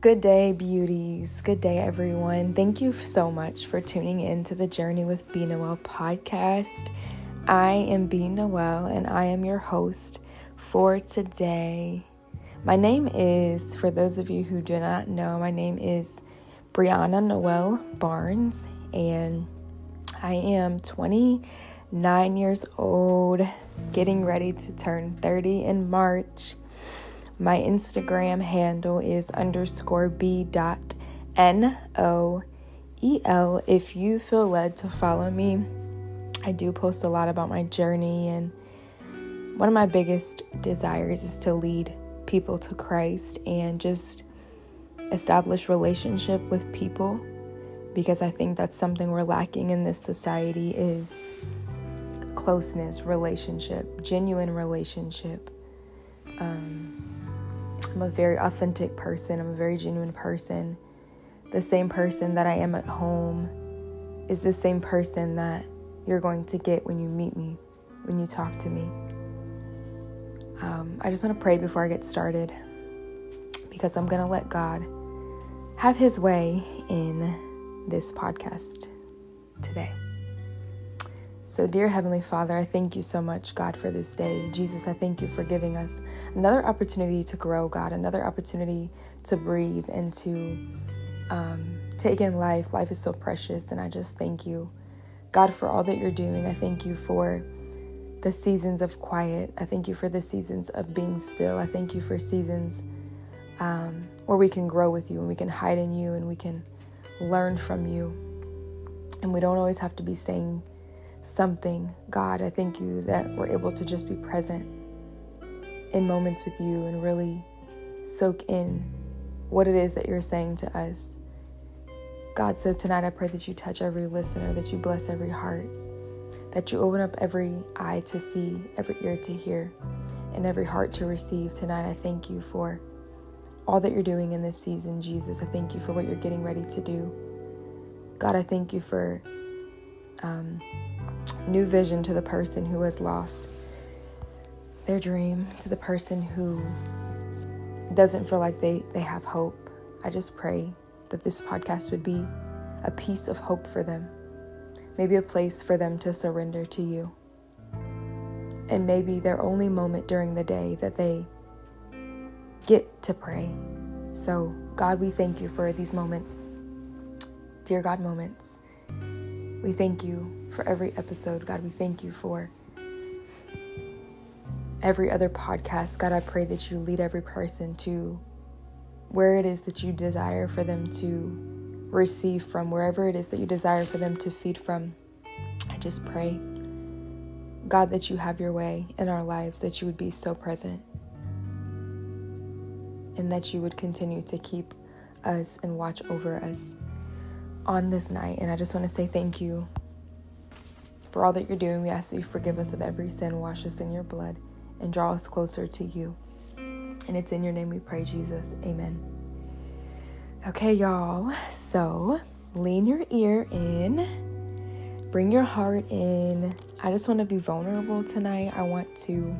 Good day, beauties. Good day, everyone. Thank you so much for tuning in to the Journey with B Noel podcast. I am B Noel and I am your host for today. My name is, for those of you who do not know, my name is Brianna Noel Barnes, and I am 29 years old, getting ready to turn 30 in March. My Instagram handle is underscore b dot n o e l. If you feel led to follow me, I do post a lot about my journey, and one of my biggest desires is to lead people to Christ and just establish relationship with people because I think that's something we're lacking in this society is closeness, relationship, genuine relationship. Um, I'm a very authentic person. I'm a very genuine person. The same person that I am at home is the same person that you're going to get when you meet me, when you talk to me. Um, I just want to pray before I get started because I'm going to let God have His way in this podcast today. So, dear Heavenly Father, I thank you so much, God, for this day. Jesus, I thank you for giving us another opportunity to grow, God, another opportunity to breathe and to um, take in life. Life is so precious, and I just thank you, God, for all that you're doing. I thank you for the seasons of quiet. I thank you for the seasons of being still. I thank you for seasons um, where we can grow with you and we can hide in you and we can learn from you. And we don't always have to be saying something. God, I thank you that we're able to just be present in moments with you and really soak in what it is that you're saying to us. God, so tonight I pray that you touch every listener, that you bless every heart that you open up every eye to see, every ear to hear, and every heart to receive. Tonight, I thank you for all that you're doing in this season, Jesus. I thank you for what you're getting ready to do. God, I thank you for um, new vision to the person who has lost their dream, to the person who doesn't feel like they, they have hope. I just pray that this podcast would be a piece of hope for them maybe a place for them to surrender to you. And maybe their only moment during the day that they get to pray. So, God, we thank you for these moments. Dear God, moments. We thank you for every episode. God, we thank you for every other podcast. God, I pray that you lead every person to where it is that you desire for them to receive from, wherever it is that you desire for them to feed from. I just pray, God, that you have your way in our lives, that you would be so present, and that you would continue to keep us and watch over us on this night. And I just want to say thank you for all that you're doing. We ask that you forgive us of every sin, wash us in your blood, and draw us closer to you. And it's in your name we pray, Jesus. Amen. Okay, y'all. So lean your ear in, bring your heart in. I just want to be vulnerable tonight. I want to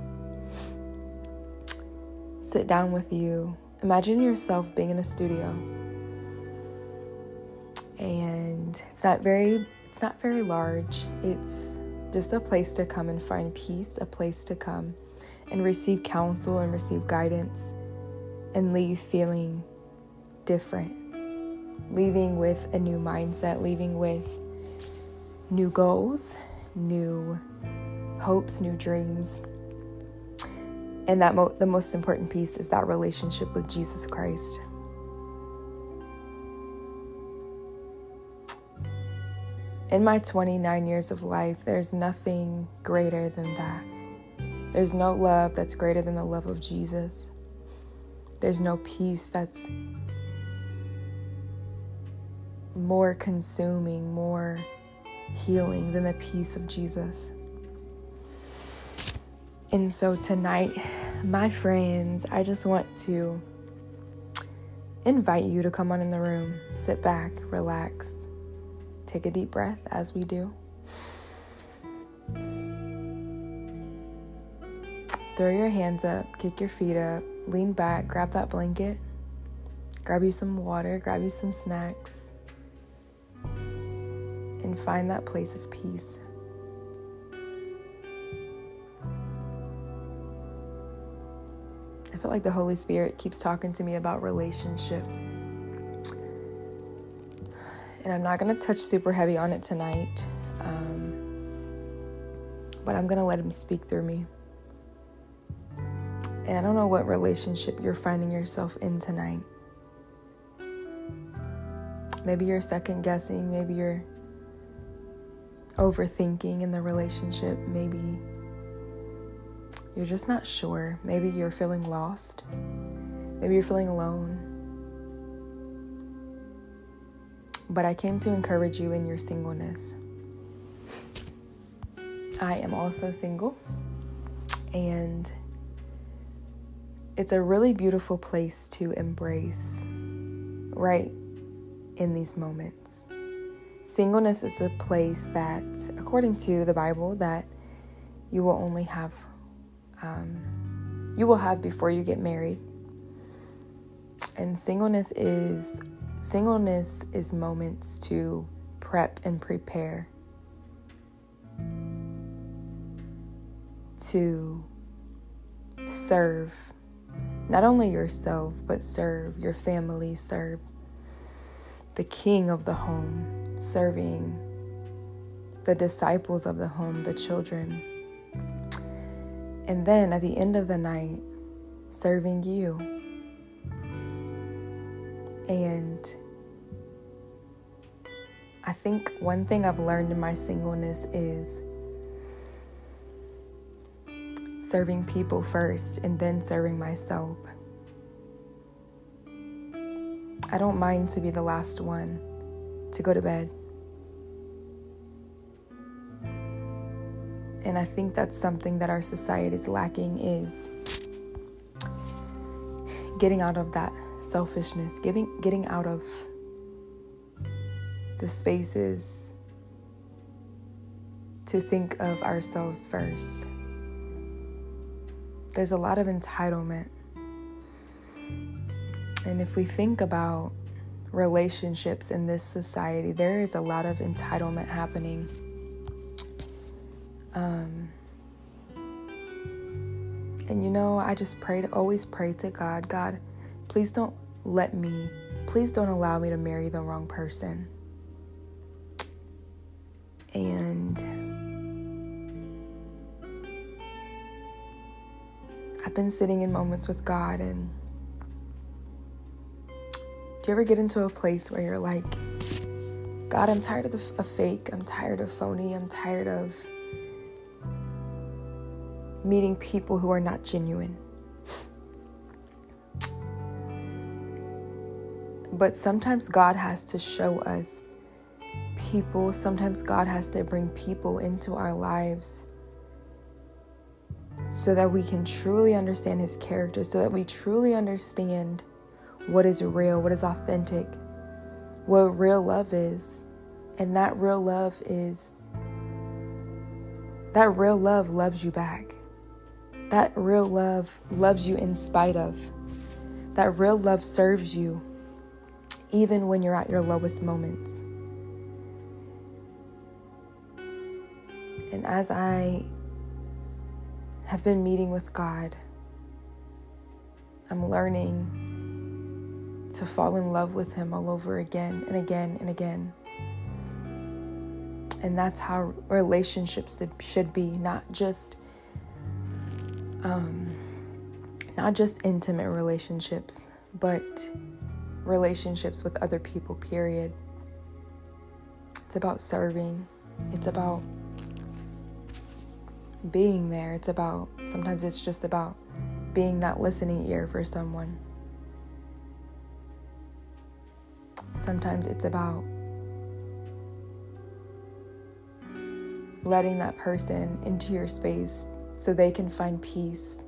sit down with you. Imagine yourself being in a studio. And it's not very it's not very large. It's just a place to come and find peace, a place to come and receive counsel and receive guidance and leave feeling different. Leaving with a new mindset, leaving with new goals, new hopes, new dreams. And that mo- the most important piece is that relationship with Jesus Christ. In my 29 years of life, there's nothing greater than that. There's no love that's greater than the love of Jesus. There's no peace that's more consuming, more healing than the peace of Jesus. And so tonight, my friends, I just want to invite you to come on in the room, sit back, relax, take a deep breath as we do. Throw your hands up, kick your feet up, lean back, grab that blanket grab you some water, grab you some snacks, and find that place of peace. I feel like the Holy Spirit keeps talking to me about relationship. And I'm not going to touch super heavy on it tonight, um, but I'm going to let Him speak through me. And I don't know what relationship you're finding yourself in tonight. Maybe you're second guessing, maybe you're overthinking in the relationship, maybe you're just not sure. Maybe you're feeling lost. Maybe you're feeling alone. But I came to encourage you in your singleness. I am also single, and it's a really beautiful place to embrace right in these moments. Singleness is a place that, according to the Bible, that you will only have um, you will have before you get married. And singleness is singleness is moments to prep and prepare to serve not only yourself but serve your family serve the king of the home serving the disciples of the home the children and then at the end of the night, serving you. And I think one thing I've learned in my singleness is serving people first and then serving myself. I don't mind to be the last one to go to bed. And I think that's something that our society is lacking is getting out of that selfishness, giving getting out of the spaces to think of ourselves first. There's a lot of entitlement. And if we think about relationships in this society, there is a lot of entitlement happening. Um, and you know, I just pray to always pray to God God, please don't let me, please don't allow me to marry the wrong person. And I've been sitting in moments with God, and do you ever get into a place where you're like, God, I'm tired of, the, fake, I'm tired of phony, I'm tired of meeting people who are not genuine. But sometimes God has to show us people, sometimes God has to bring people into our lives so that we can truly understand His character, so that we truly understand what is real, what is authentic, what real love is. And that real love is, that real love loves you back. That real love loves you in spite of. That real love serves you even when you're at your lowest moments. And as I have been meeting with God, I'm learning to fall in love with Him all over again and again and again. And that's how relationships should be, not just um, not just intimate relationships, but relationships with other people, period. It's about serving, it's about being there, it's about sometimes it's just about being that listening ear for someone. Sometimes it's about letting that person into your space so they can find peace.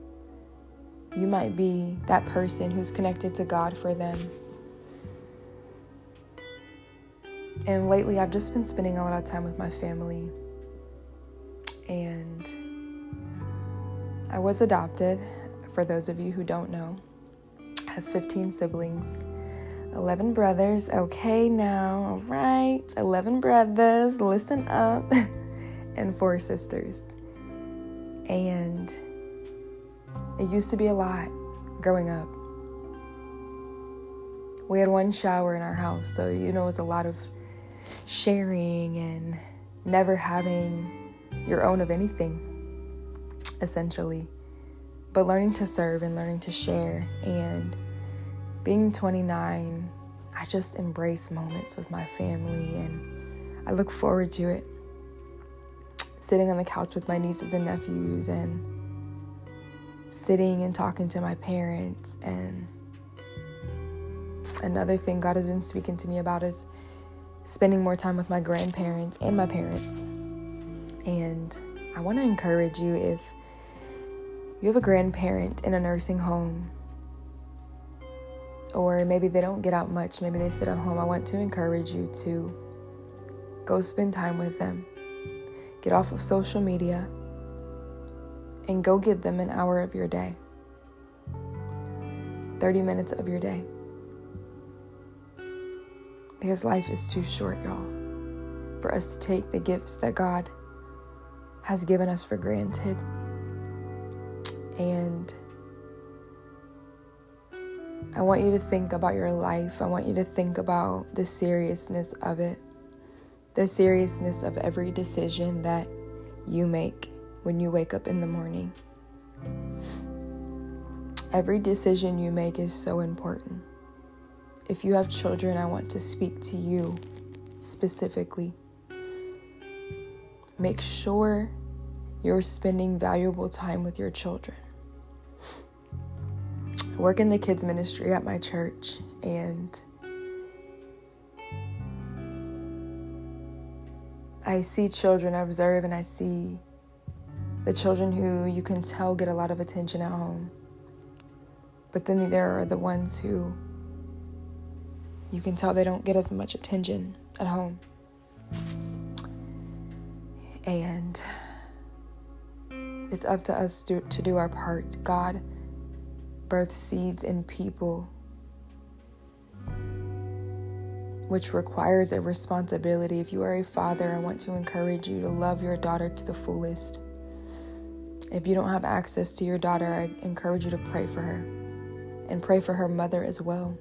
You might be that person who's connected to God for them. And lately, I've just been spending a lot of time with my family. And I was adopted, for those of you who don't know. I have 15 siblings. 11 brothers. Okay, now, all right. 11 brothers, listen up. and four sisters. And it used to be a lot growing up. We had one shower in our house, so you know, it was a lot of sharing and never having your own of anything, essentially. But learning to serve and learning to share. And being 29, I just embrace moments with my family and I look forward to it. Sitting on the couch with my nieces and nephews and sitting and talking to my parents. And another thing God has been speaking to me about is spending more time with my grandparents and my parents. And I want to encourage you if you have a grandparent in a nursing home, or maybe they don't get out much, maybe they sit at home, I want to encourage you to go spend time with them. Get off of social media and go give them an hour of your day, 30 minutes of your day. Because life is too short, y'all, for us to take the gifts that God has given us for granted. And I want you to think about your life. I want you to think about the seriousness of it, the seriousness of every decision that you make when you wake up in the morning. Every decision you make is so important. If you have children, I want to speak to you specifically. Make sure you're spending valuable time with your children. I work in the kids' ministry at my church, and I see children, I observe, and I see the children who you can tell get a lot of attention at home. But then there are the ones who you can tell they don't get as much attention at home. And it's up to us to, to do our part. God births seeds in people, which requires a responsibility. If you are a father, I want to encourage you to love your daughter to the fullest. If you don't have access to your daughter, I encourage you to pray for her and pray for her mother as well.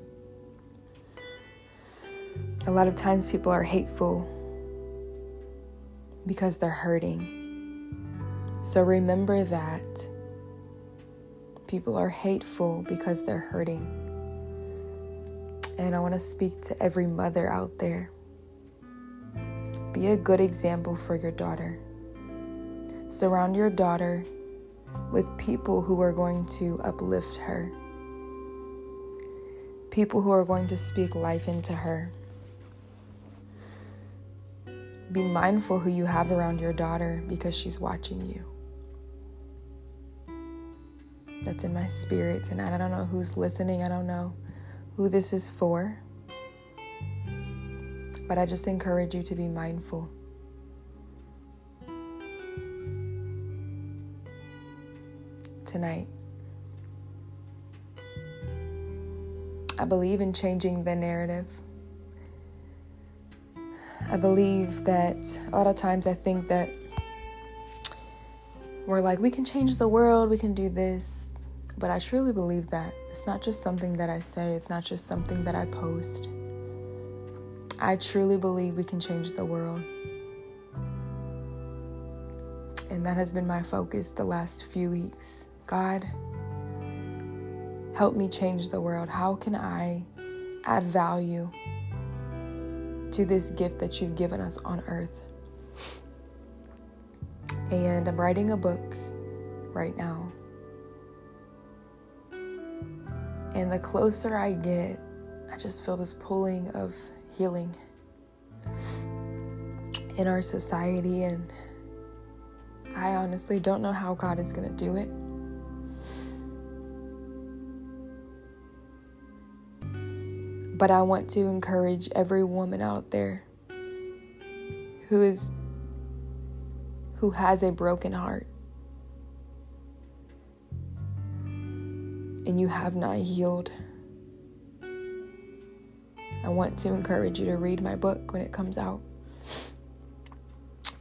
A lot of times people are hateful because they're hurting. So remember that. People are hateful because they're hurting. And I want to speak to every mother out there. Be a good example for your daughter. Surround your daughter with people who are going to uplift her, people who are going to speak life into her. Be mindful who you have around your daughter because she's watching you. That's in my spirit tonight. I don't know who's listening, I don't know who this is for. But I just encourage you to be mindful. tonight. I believe in changing the narrative. I believe that a lot of times I think that we're like, we can change the world, we can do this. But I truly believe that it's not just something that I say, it's not just something that I post. I truly believe we can change the world. And that has been my focus the last few weeks. God, help me change the world. How can I add value to this gift that you've given us on earth? And I'm writing a book right now. And the closer I get, I just feel this pulling of healing in our society. And I honestly don't know how God is going to do it. But I want to encourage every woman out there who is who has a broken heart and you have not healed. I want to encourage you to read my book when it comes out.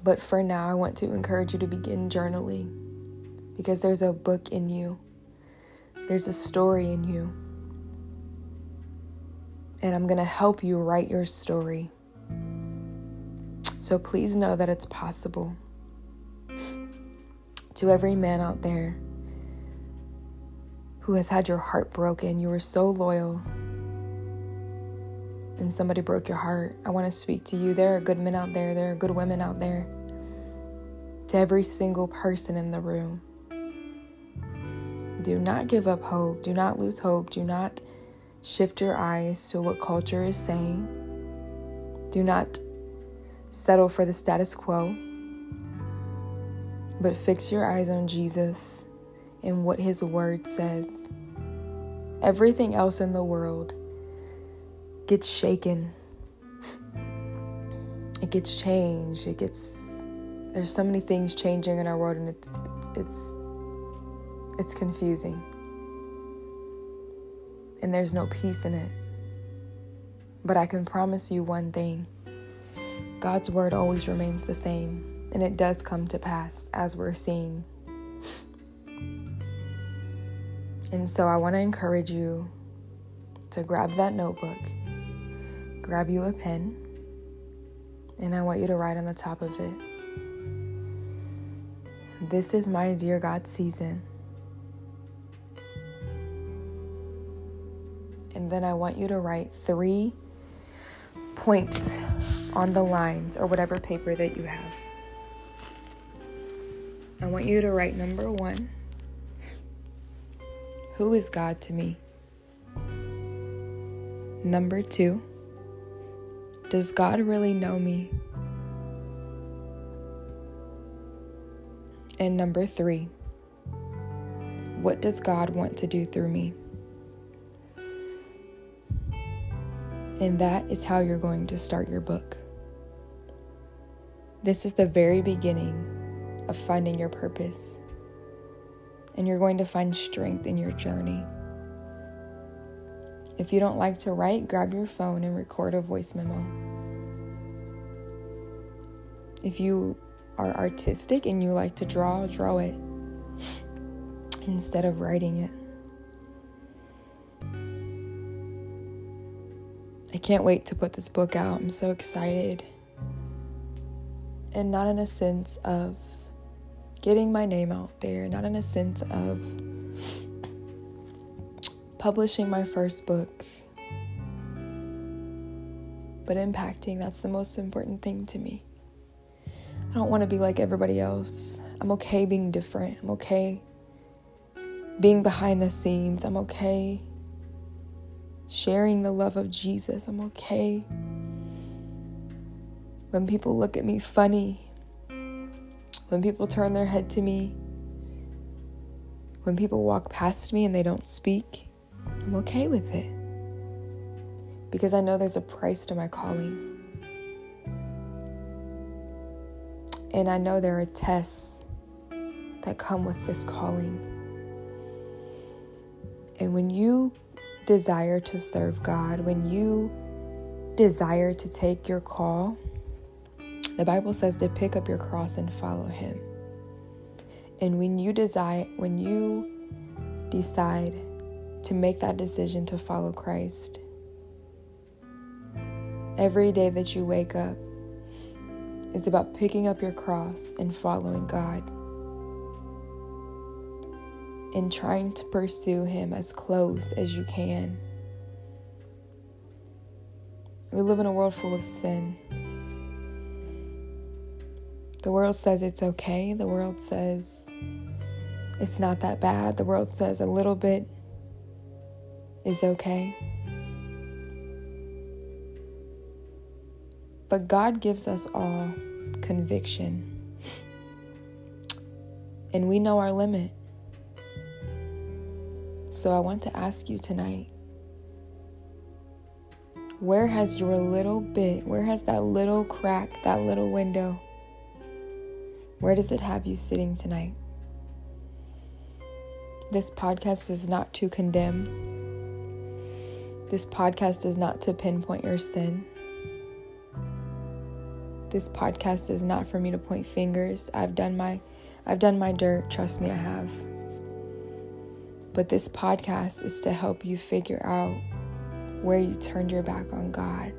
But for now, I want to encourage you to begin journaling because there's a book in you, there's a story in you. And I'm going to help you write your story. So please know that it's possible. To every man out there who has had your heart broken, you were so loyal, and somebody broke your heart, I want to speak to you. There are good men out there, there are good women out there. To every single person in the room, do not give up hope. Do not lose hope. Do not shift your eyes to what culture is saying. Do not settle for the status quo, but fix your eyes on Jesus and what His Word says. Everything else in the world gets shaken, it gets changed, it gets. There's so many things changing in our world, and it's it's it's confusing, and there's no peace in it. But I can promise you one thing God's word always remains the same, and it does come to pass as we're seeing. And so I want to encourage you to grab that notebook, grab you a pen, and I want you to write on the top of it This is my dear God season. And then I want you to write three points on the lines or whatever paper that you have. I want you to write number one Who is God to me? Number two Does God really know me? And number three What does God want to do through me? And that is how you're going to start your book. This is the very beginning of finding your purpose. And you're going to find strength in your journey. If you don't like to write, grab your phone and record a voice memo. If you are artistic and you like to draw, draw it instead of writing it. I can't wait to put this book out. I'm so excited. And not in a sense of getting my name out there, not in a sense of publishing my first book, but impacting. That's the most important thing to me. I don't want to be like everybody else. I'm okay being different. I'm okay being behind the scenes. I'm okay sharing the love of Jesus. I'm okay. When people look at me funny, when people turn their head to me, when people walk past me and they don't speak, I'm okay with it. Because I know there's a price to my calling. And I know there are tests that come with this calling. And when you desire to serve God, when you desire to take your call, the Bible says to pick up your cross and follow him. And when you desire when you decide to make that decision to follow Christ, every day that you wake up, it's about picking up your cross and following God and trying to pursue Him as close as you can. We live in a world full of sin. The world says it's okay. The world says it's not that bad. The world says a little bit is okay. But God gives us all conviction. And we know our limit. So I want to ask you tonight where has your little bit, where has that little crack, that little window, where does it have you sitting tonight? This podcast is not to condemn, This podcast is not to pinpoint your sin. This podcast is not for me to point fingers. I've done my I've done my dirt, trust me I have. But this podcast is to help you figure out where you turned your back on God.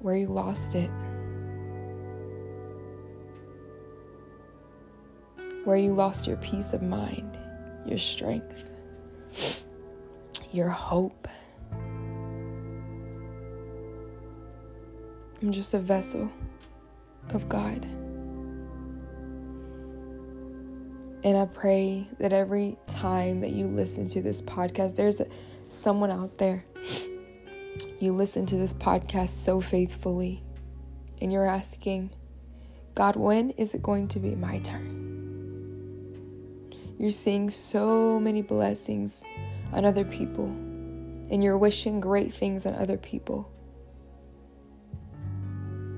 Where you lost it. Where you lost your peace of mind, your strength, your hope. I'm just a vessel of God. And I pray that every time that you listen to this podcast, there's someone out there. You listen to this podcast so faithfully, and you're asking, God, when is it going to be my turn? You're seeing so many blessings on other people, and you're wishing great things on other people.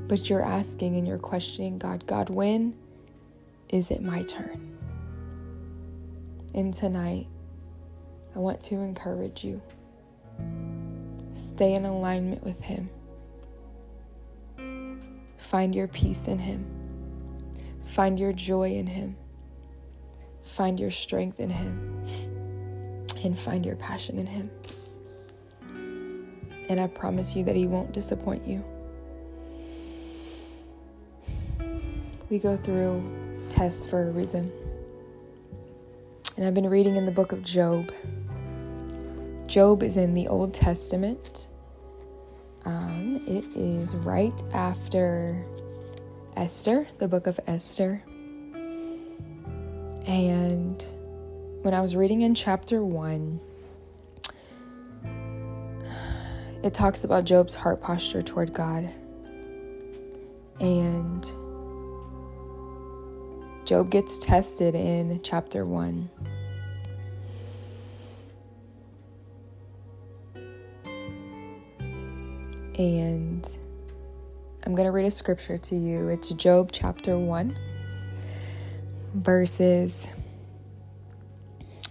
But you're asking and you're questioning God, God, when is it my turn? And tonight, I want to encourage you. Stay in alignment with Him. Find your peace in Him. Find your joy in Him. Find your strength in Him. And find your passion in Him. And I promise you that He won't disappoint you. We go through tests for a reason. And I've been reading in the book of Job. Job is in the Old Testament. Um, it is right after Esther, the book of Esther. And when I was reading in chapter 1, it talks about Job's heart posture toward God. And Job gets tested in chapter 1. And I'm going to read a scripture to you. It's Job chapter 1, verses,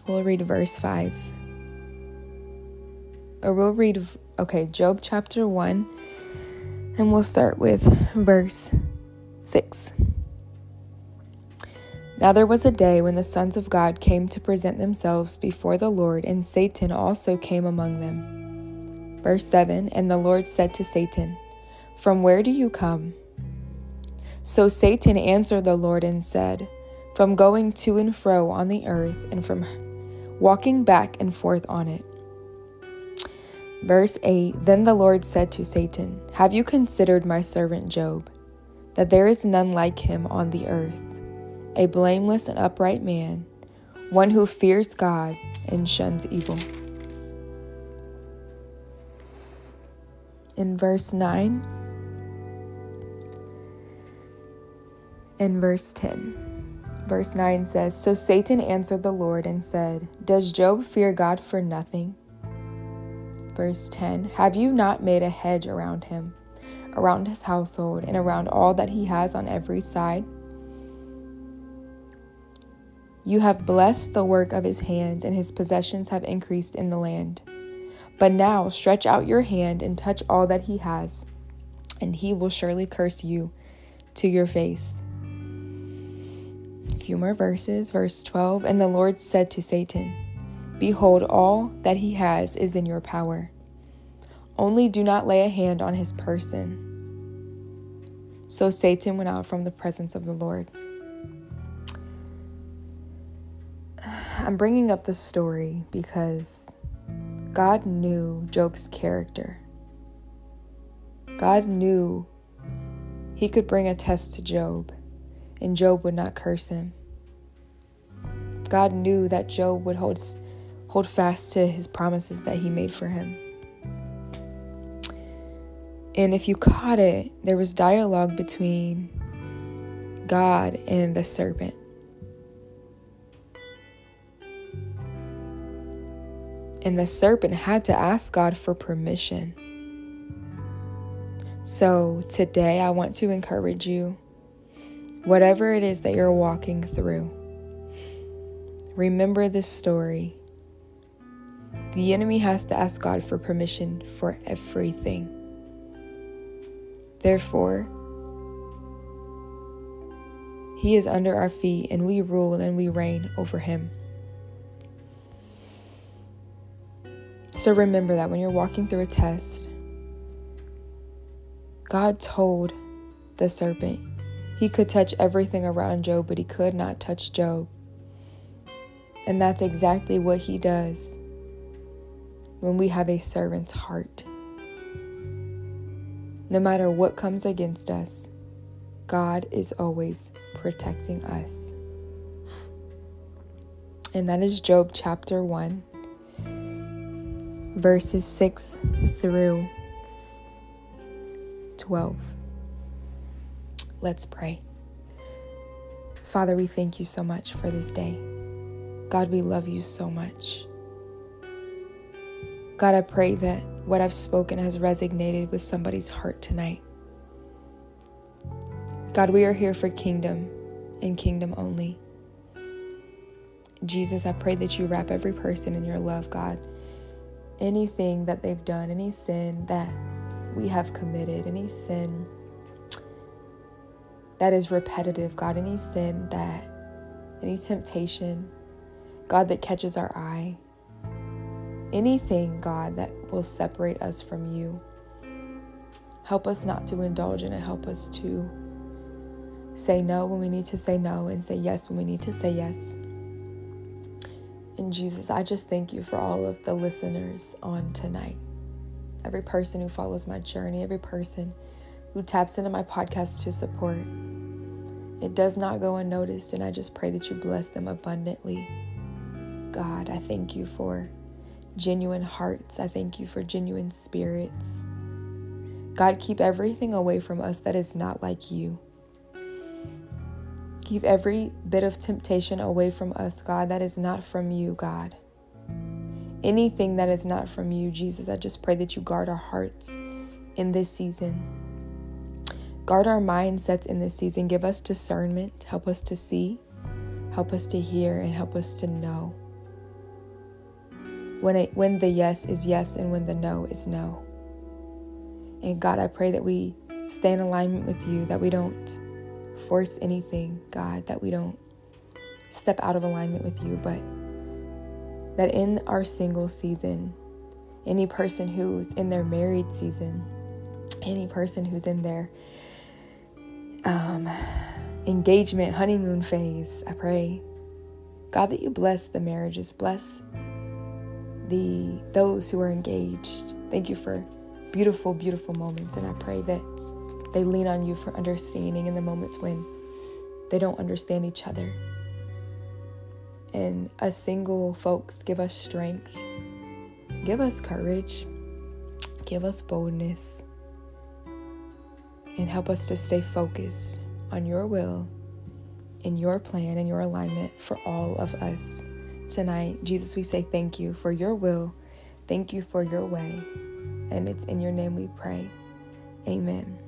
we'll read verse 5. Or we'll read, okay, Job chapter 1, and we'll start with verse 6. Now there was a day when the sons of God came to present themselves before the Lord, and Satan also came among them. Verse 7 And the Lord said to Satan, From where do you come? So Satan answered the Lord and said, From going to and fro on the earth, and from walking back and forth on it. Verse 8 Then the Lord said to Satan, Have you considered my servant Job, that there is none like him on the earth? A blameless and upright man, one who fears God and shuns evil. In verse 9 and verse 10. Verse 9 says So Satan answered the Lord and said, Does Job fear God for nothing? Verse 10 Have you not made a hedge around him, around his household, and around all that he has on every side? You have blessed the work of his hands, and his possessions have increased in the land. But now stretch out your hand and touch all that he has, and he will surely curse you to your face. A few more verses. Verse 12 And the Lord said to Satan, Behold, all that he has is in your power. Only do not lay a hand on his person. So Satan went out from the presence of the Lord. I'm bringing up this story because God knew Job's character. God knew he could bring a test to Job and Job would not curse him. God knew that Job would hold, hold fast to his promises that he made for him. And if you caught it, there was dialogue between God and the serpent. And the serpent had to ask God for permission. So today, I want to encourage you whatever it is that you're walking through, remember this story The enemy has to ask God for permission for everything. Therefore, he is under our feet, and we rule and we reign over him. So remember that when you're walking through a test, God told the serpent he could touch everything around Job, but he could not touch Job. And that's exactly what he does when we have a servant's heart. No matter what comes against us, God is always protecting us. And that is Job chapter 1, verses 6 through 12. Let's pray. Father, we thank you so much for this day. God, we love you so much. God, I pray that what I've spoken has resonated with somebody's heart tonight. God, we are here for kingdom and kingdom only. Jesus, I pray that you wrap every person in your love, God. Anything that they've done, any sin that we have committed, any sin that is repetitive, God, any sin that, any temptation, God, that catches our eye, anything, God, that will separate us from you. Help us not to indulge in it. Help us to say no when we need to say no and say yes when we need to say yes. And Jesus, I just thank you for all of the listeners on tonight. Every person who follows my journey, every person who taps into my podcast to support. It does not go unnoticed, and I just pray that you bless them abundantly. God, I thank you for genuine hearts. I thank you for genuine spirits. God, keep everything away from us that is not like you. Keep every bit of temptation away from us, God, that is not from you, God. Anything that is not from you, Jesus, I just pray that you guard our hearts in this season. Guard our mindsets in this season. Give us discernment. Help us to see, help us to hear, and help us to know. When, it, when the yes is yes and when the no is no. And God, I pray that we stay in alignment with you, that we don't force anything, God, that we don't step out of alignment with you, but that in our single season, any person who's in their married season, any person who's in their um, engagement, honeymoon phase, I pray, God, that you bless the marriages, bless the those who are engaged. Thank you for beautiful, beautiful moments, and I pray that they lean on you for understanding in the moments when they don't understand each other. And us single folks, give us strength, give us courage, give us boldness, and help us to stay focused on your will and your plan and your alignment for all of us. Tonight, Jesus, we say thank you for your will. Thank you for your way. And it's in your name we pray. Amen.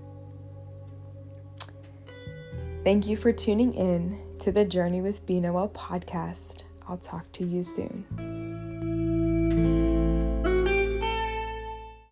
Thank you for tuning in to the Journey with B Noel podcast. I'll talk to you soon.